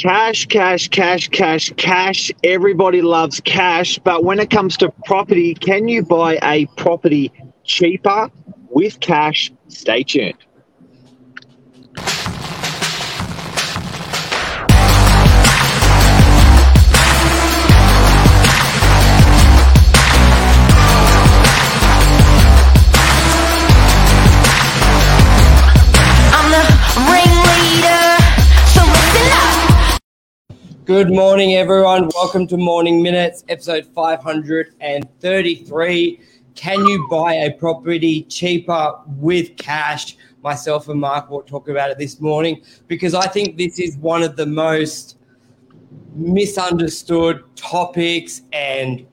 Cash, cash, cash, cash, cash. Everybody loves cash. But when it comes to property, can you buy a property cheaper with cash? Stay tuned. Good morning, everyone. Welcome to Morning Minutes, episode 533. Can you buy a property cheaper with cash? Myself and Mark will talk about it this morning because I think this is one of the most misunderstood topics and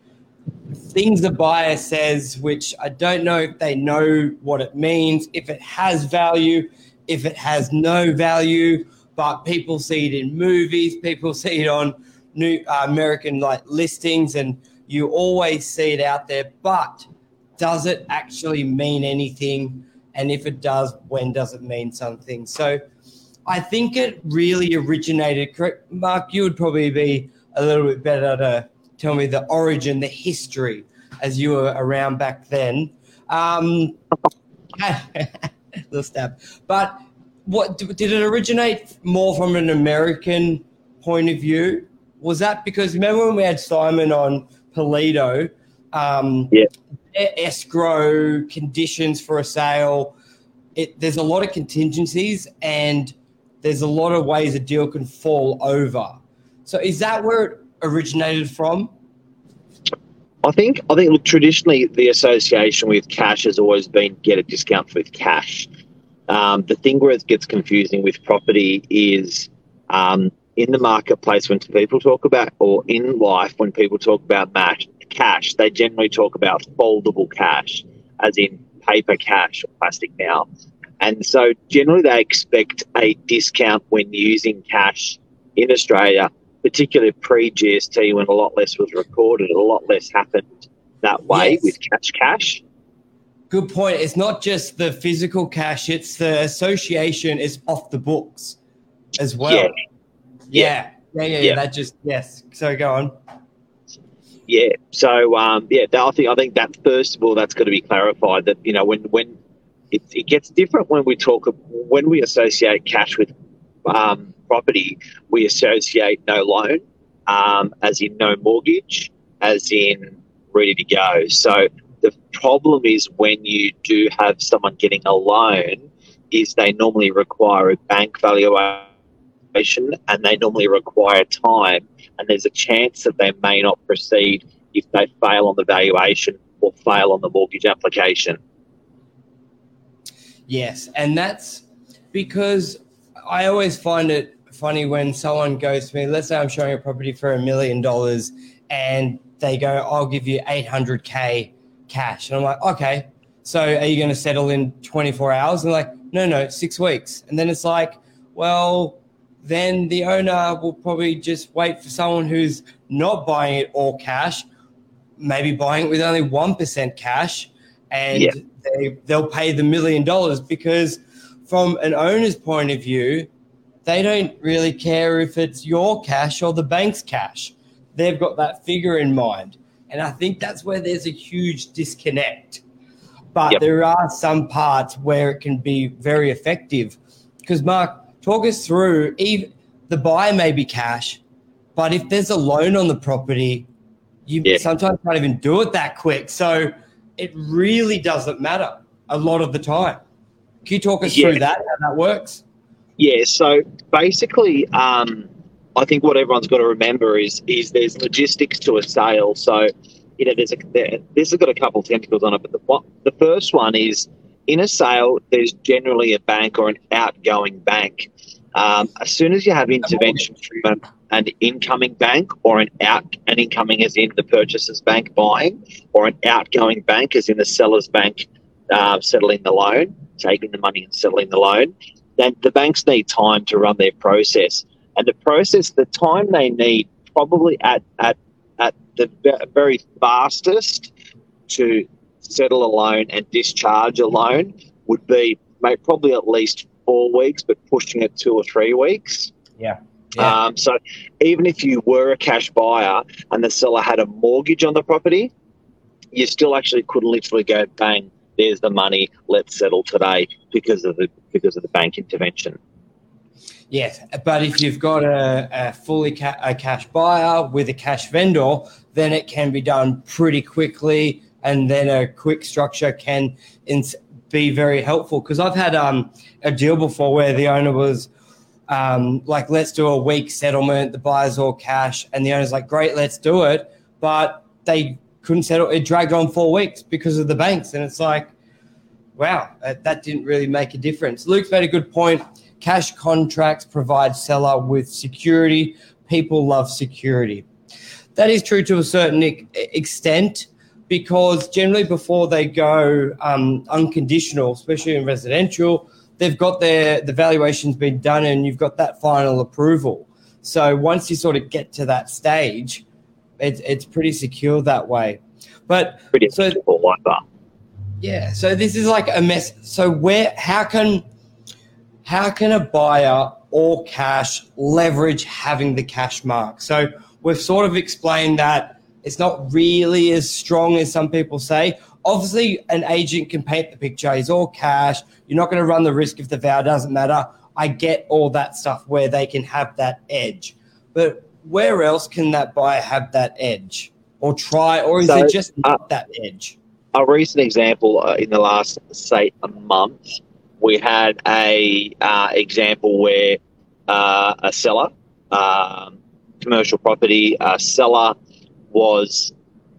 things the buyer says, which I don't know if they know what it means, if it has value, if it has no value, but people see it in movies, people see it on new uh, American like listings, and you always see it out there. But does it actually mean anything? And if it does, when does it mean something? So I think it really originated. Correct, Mark. You would probably be a little bit better to tell me the origin, the history, as you were around back then. Um, little stab. But what did it originate more from an American point of view? Was that because remember when we had Simon on Polito? Um, Yeah. escrow conditions for a sale. It, there's a lot of contingencies and there's a lot of ways a deal can fall over. So is that where it originated from? I think I think look, traditionally the association with cash has always been get a discount with cash. Um, the thing where it gets confusing with property is um, in the marketplace when people talk about or in life when people talk about mash, cash, they generally talk about foldable cash, as in paper cash or plastic now. And so generally they expect a discount when using cash in Australia particularly pre GST when a lot less was recorded, a lot less happened that way Yes. with cash cash. Good point. It's not just the physical cash, it's the association is off the books as well. Yeah. Yeah. Yeah, yeah, yeah. Yeah. That just yes. So go on. Yeah. So um, yeah, I think I think that first of all that's got to be clarified that you know when when it, it gets different when we talk when we associate cash with um, property, we associate no loan, um, as in no mortgage, as in ready to go. So the problem is when you do have someone getting a loan, is they normally require a bank valuation and they normally require time, and there's a chance that they may not proceed if they fail on the valuation or fail on the mortgage application. Yes, and that's because I always find it funny when someone goes to me, let's say I'm showing a property for a million dollars and they go, I'll give you 800K cash. And I'm like, okay, so are you going to settle in 24 hours? And like, no, no, six weeks. And then it's like, well, then the owner will probably just wait for someone who's not buying it all cash, maybe buying it with only 1% cash, and Yeah. they, they'll pay the million dollars because, from an owner's point of view, they don't really care if it's your cash or the bank's cash. They've got that figure in mind. And I think that's where there's a huge disconnect. But Yep. there are some parts where it can be very effective. Because, Mark, talk us through even the buyer may be cash, but if there's a loan on the property, you Yeah. sometimes can't even do it that quick. So it really doesn't matter a lot of the time. Can you talk us Yeah. through that, how that works? Yeah, so basically, um, I think what everyone's got to remember is is there's logistics to a sale. So, you know, there's a there, this has got a couple tentacles on it, but the one, the first one is in a sale, there's generally a bank or an outgoing bank. Um, as soon as you have intervention from an incoming bank or an out an incoming as in the purchaser's bank buying, or an outgoing bank as in the seller's bank uh, settling the loan, taking the money and settling the loan, then the banks need time to run their process. And the process, the time they need, probably at at at the very fastest to settle a loan and discharge a loan would be mate, probably at least four weeks, but pushing it two or three weeks. Yeah. Yeah. Um, so even if you were a cash buyer and the seller had a mortgage on the property, you still actually could literally go bang. There's the money. Let's settle today because of the because of the bank intervention. Yes, but if you've got a, a fully ca- a cash buyer with a cash vendor, then it can be done pretty quickly, and then a quick structure can ins- be very helpful. Because I've had um, a deal before where the owner was um, like, "Let's do a week settlement." The buyer's all cash, and the owner's like, "Great, let's do it," but they couldn't settle. It dragged on four weeks because of the banks, and it's like, wow, that, that didn't really make a difference. Luke's made a good point. Cash contracts provide seller with security. People love security. That is true to a certain extent because generally before they go um, unconditional, especially in residential, they've got their the valuation's been done and you've got that final approval. So once you sort of get to that stage, it's it's pretty secure that way. But Pretty So- like that. yeah, so this is like a mess. So where how can how can a buyer or cash leverage having the cash mark? So we've sort of explained that it's not really as strong as some people say. Obviously, an agent can paint the picture. He's all cash. You're not going to run the risk if the vow doesn't matter. I get all that stuff where they can have that edge. But where else can that buyer have that edge? Or try, or is So, it just uh, that edge? a recent example uh, in the last say a month we had a uh, example where uh, a seller um, commercial property uh, seller was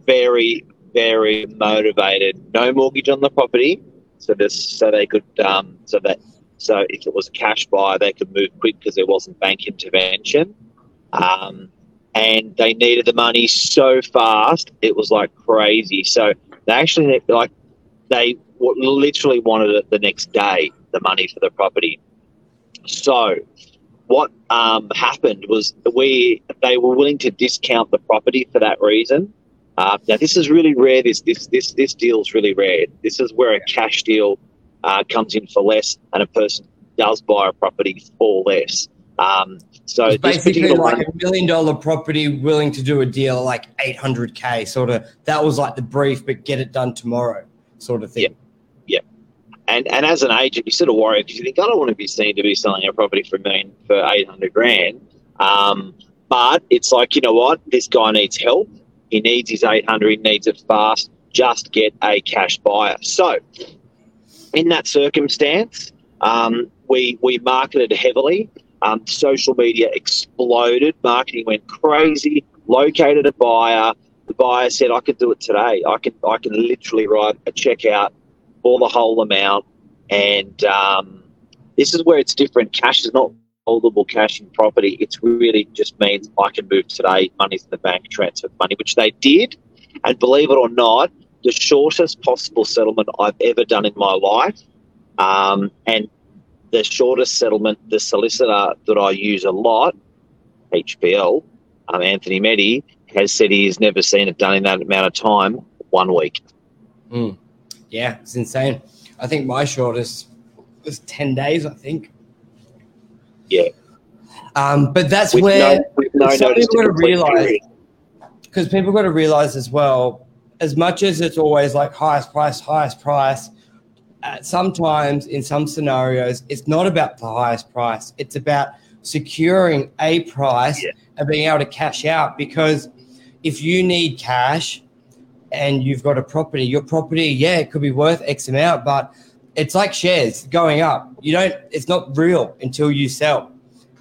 very very motivated. No mortgage on the property so this so they could um, so that so if it was a cash buyer they could move quick because there wasn't bank intervention. Um, and they needed the money so fast it was like crazy. So they actually like they literally wanted it the next day the money for the property. So what um, happened was we they were willing to discount the property for that reason. Uh, now this is really rare this this this this deal is really rare. This is where a cash deal uh, comes in for less and a person does buy a property for less. Um, so It's basically like one, a million dollar property willing to do a deal like 800k sort of that was like the brief but get it done tomorrow sort of thing And and as an agent, you sort of worry because you think I don't want to be seen to be selling a property for a million for eight hundred grand. Um, but it's like you know what, this guy needs help. He needs his eight hundred. He needs it fast. Just get a cash buyer. So, in that circumstance, um, we we marketed heavily. Um, social media exploded. Marketing went crazy. Located a buyer. The buyer said, "I could do it today. I can I can literally write a check out for the whole amount. And um, this is where it's different. Cash is not holdable cash in property. It's really just means I can move today, money's in the bank, transfer money, which they did. And believe it or not, the shortest possible settlement I've ever done in my life. Um, and the shortest settlement, the solicitor that I use a lot, HPL, um, Anthony Meddy, has said he has never seen it done in that amount of time, one week. Yeah it's insane i think my shortest was 10 days i think Yeah. um, but that's With where no, no some people gotta realise- because people got to realize as well, as much as it's always like highest price, highest price, uh, sometimes in some scenarios, it's not about the highest price. It's about securing a price Yeah. and being able to cash out. Because if you need cash and you've got a property, your property, yeah, it could be worth X amount, but it's like shares going up. You don't, it's not real until you sell.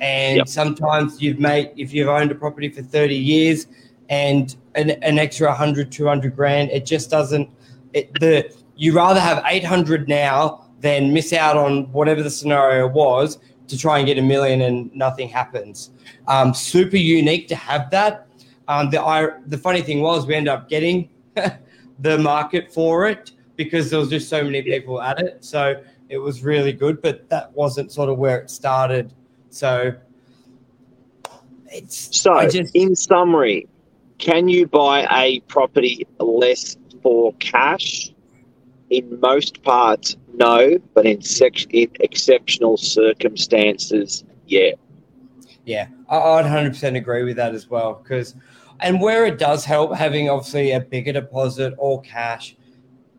And Yep. sometimes you've made, if you've owned a property for 30 years and an, an extra 100, 200 grand, it just doesn't, it, the, you rather have 800 now than miss out on whatever the scenario was to try and get a million and nothing happens. Um, super unique to have that. Um, the, I, the funny thing was we ended up getting the market for it because there was just so many people at it. So it was really good, but that wasn't sort of where it started. So it's So, just in summary, can you buy a property less for cash? In most parts, no, but in, sec- in exceptional circumstances, yeah. Yeah, I, I'd 100% agree with that as well. Because, and where it does help having obviously a bigger deposit or cash,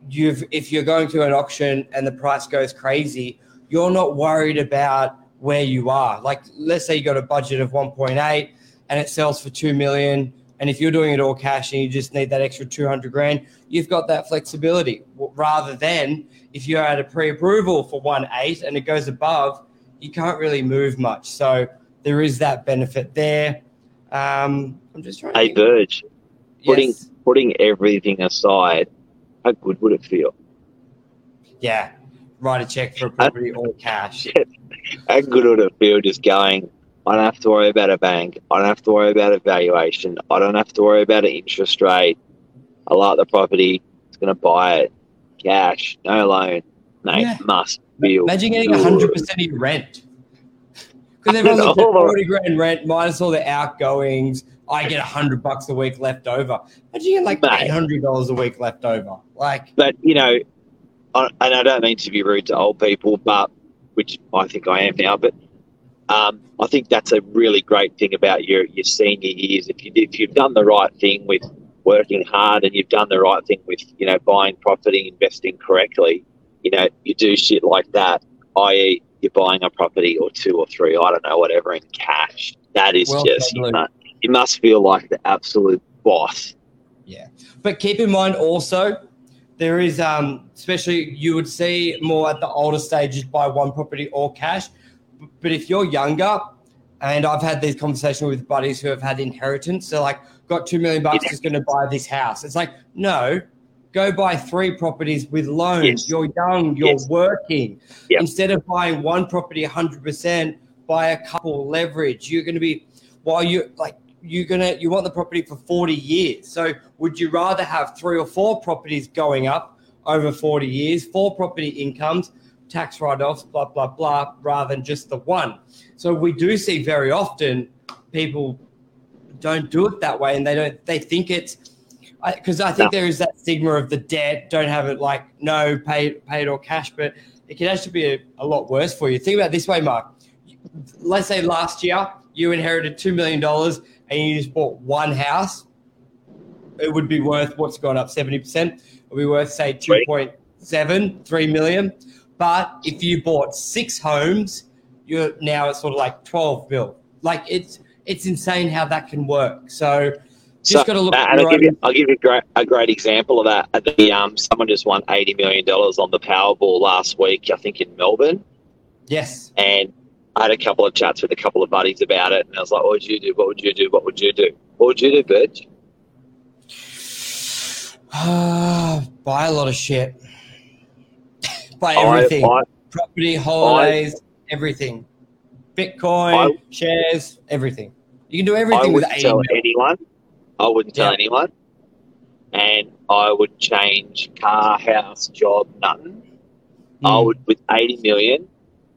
you've if you're going to an auction and the price goes crazy, you're not worried about where you are. Like, let's say you got a budget of 1.8 and it sells for 2 million. And if you're doing it all cash and you just need that extra 200 grand, you've got that flexibility. Rather than if you're at a pre approval for 1.8 and it goes above, you can't really move much. So there is that benefit there. Um, I'm just trying to Hey, think. Burge, putting Yes. putting everything aside, how good would it feel? Yeah. Write a check for a property all cash. How good would it feel just going? I don't have to worry about a bank. I don't have to worry about a valuation. I don't have to worry about an interest rate. I like the property. It's going to buy it. Cash, no loan. Mate, Yeah. must feel. Imagine getting 100% of your rent. Because everyone's know. looking at 40 grand rent minus all the outgoings. I get 100 bucks a week left over. Imagine getting like Mate. $800 a week left over. Like, But you know, I, and I don't mean to be rude to old people, but which I think I am now. But um, I think that's a really great thing about your your senior years. If you if you've done the right thing with working hard and you've done the right thing with you know buying property, investing correctly, you know you do shit like that. I.e., you're buying a property or two or three, I don't know, whatever, in cash. That is Well just you, must, you must feel like the absolute boss. Yeah. But keep in mind also, there is, um, especially you would see more at the older stages buy one property or cash. But if you're younger, and I've had these conversations with buddies who have had inheritance, they're like, got two million bucks, just going to buy this house. It's like, no, go buy three properties with loans. Yes. You're young, you're Yes. working. Yep. Instead of buying one property 100%, buy a couple leverage. You're going to be, while you're like, you're gonna you want the property for 40 years. So would you rather have three or four properties going up over 40 years, four property incomes, tax write-offs, blah blah blah, rather than just the one? So we do see very often people don't do it that way, and they don't they think it's because I, think No. there is that stigma of the debt. Don't have it like no pay paid or cash, but it can actually be a, a lot worse for you. Think about it this way, Mark. Let's say last year you inherited two million dollars and you just bought one house. It would be worth what's gone up seventy percent. It would be worth say two point seven, three million. But if you bought six homes, you're now at sort of like twelve mil. Like it's it's insane how that can work. So just got to look uh, at and I'll give you, I'll give you a great, a great example of that. At the, um, someone just won eighty million dollars on the Powerball last week, I think in Melbourne, Yes. and I had a couple of chats with a couple of buddies about it, and I was like, "What would you do? What would you do? What would you do? What would you do, Birch?" Buy a lot of shit. Buy everything. I, Property, holidays, everything. Bitcoin, I- shares, everything. You can do I everything with wouldn't 80 tell mil. anyone. I wouldn't tell Yeah. anyone, and I would change car, house, job, nothing. I Mm. would with eighty million,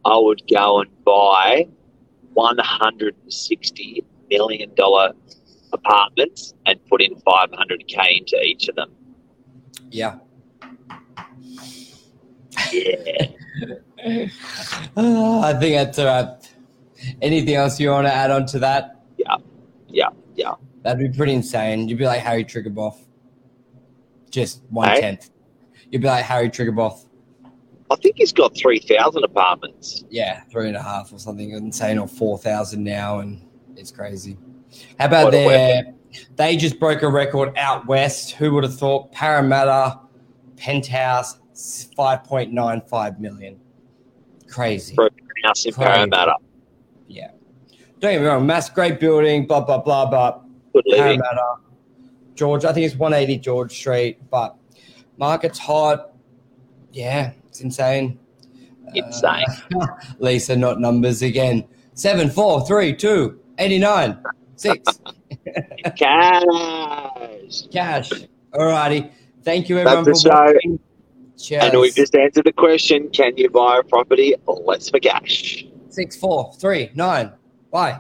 I would go and buy one hundred and sixty million dollar apartments and put in five hundred k into each of them. Yeah. Yeah, Ah, I think that's all right. Anything else you want to add on to that? yeah, yeah, yeah. That'd be pretty insane. You'd be like Harry Triguboff. Just one Hey? tenth. You'd be like Harry Triguboff. I think he's got three thousand apartments. Yeah, three and a half or something insane, or four thousand now, and it's crazy. How about What their? They just broke a record out west. Who would have thought? Parramatta penthouse, five point nine five million. Crazy. A house in Crazy. Parramatta. Yeah. Don't get me wrong. Mass great building. Blah blah blah. But Good living. Parramatta, George. I think it's 180 George Street, but market's hot. Yeah, it's insane. Insane. Uh, Lisa, not numbers again. Seven, four, three, two, 89, six. Cash. Cash. All righty. Thank you everyone That's for watching. Cheers. And we've just answered the question: Can you buy a property Let's for cash? Six, four, three, nine. Bye.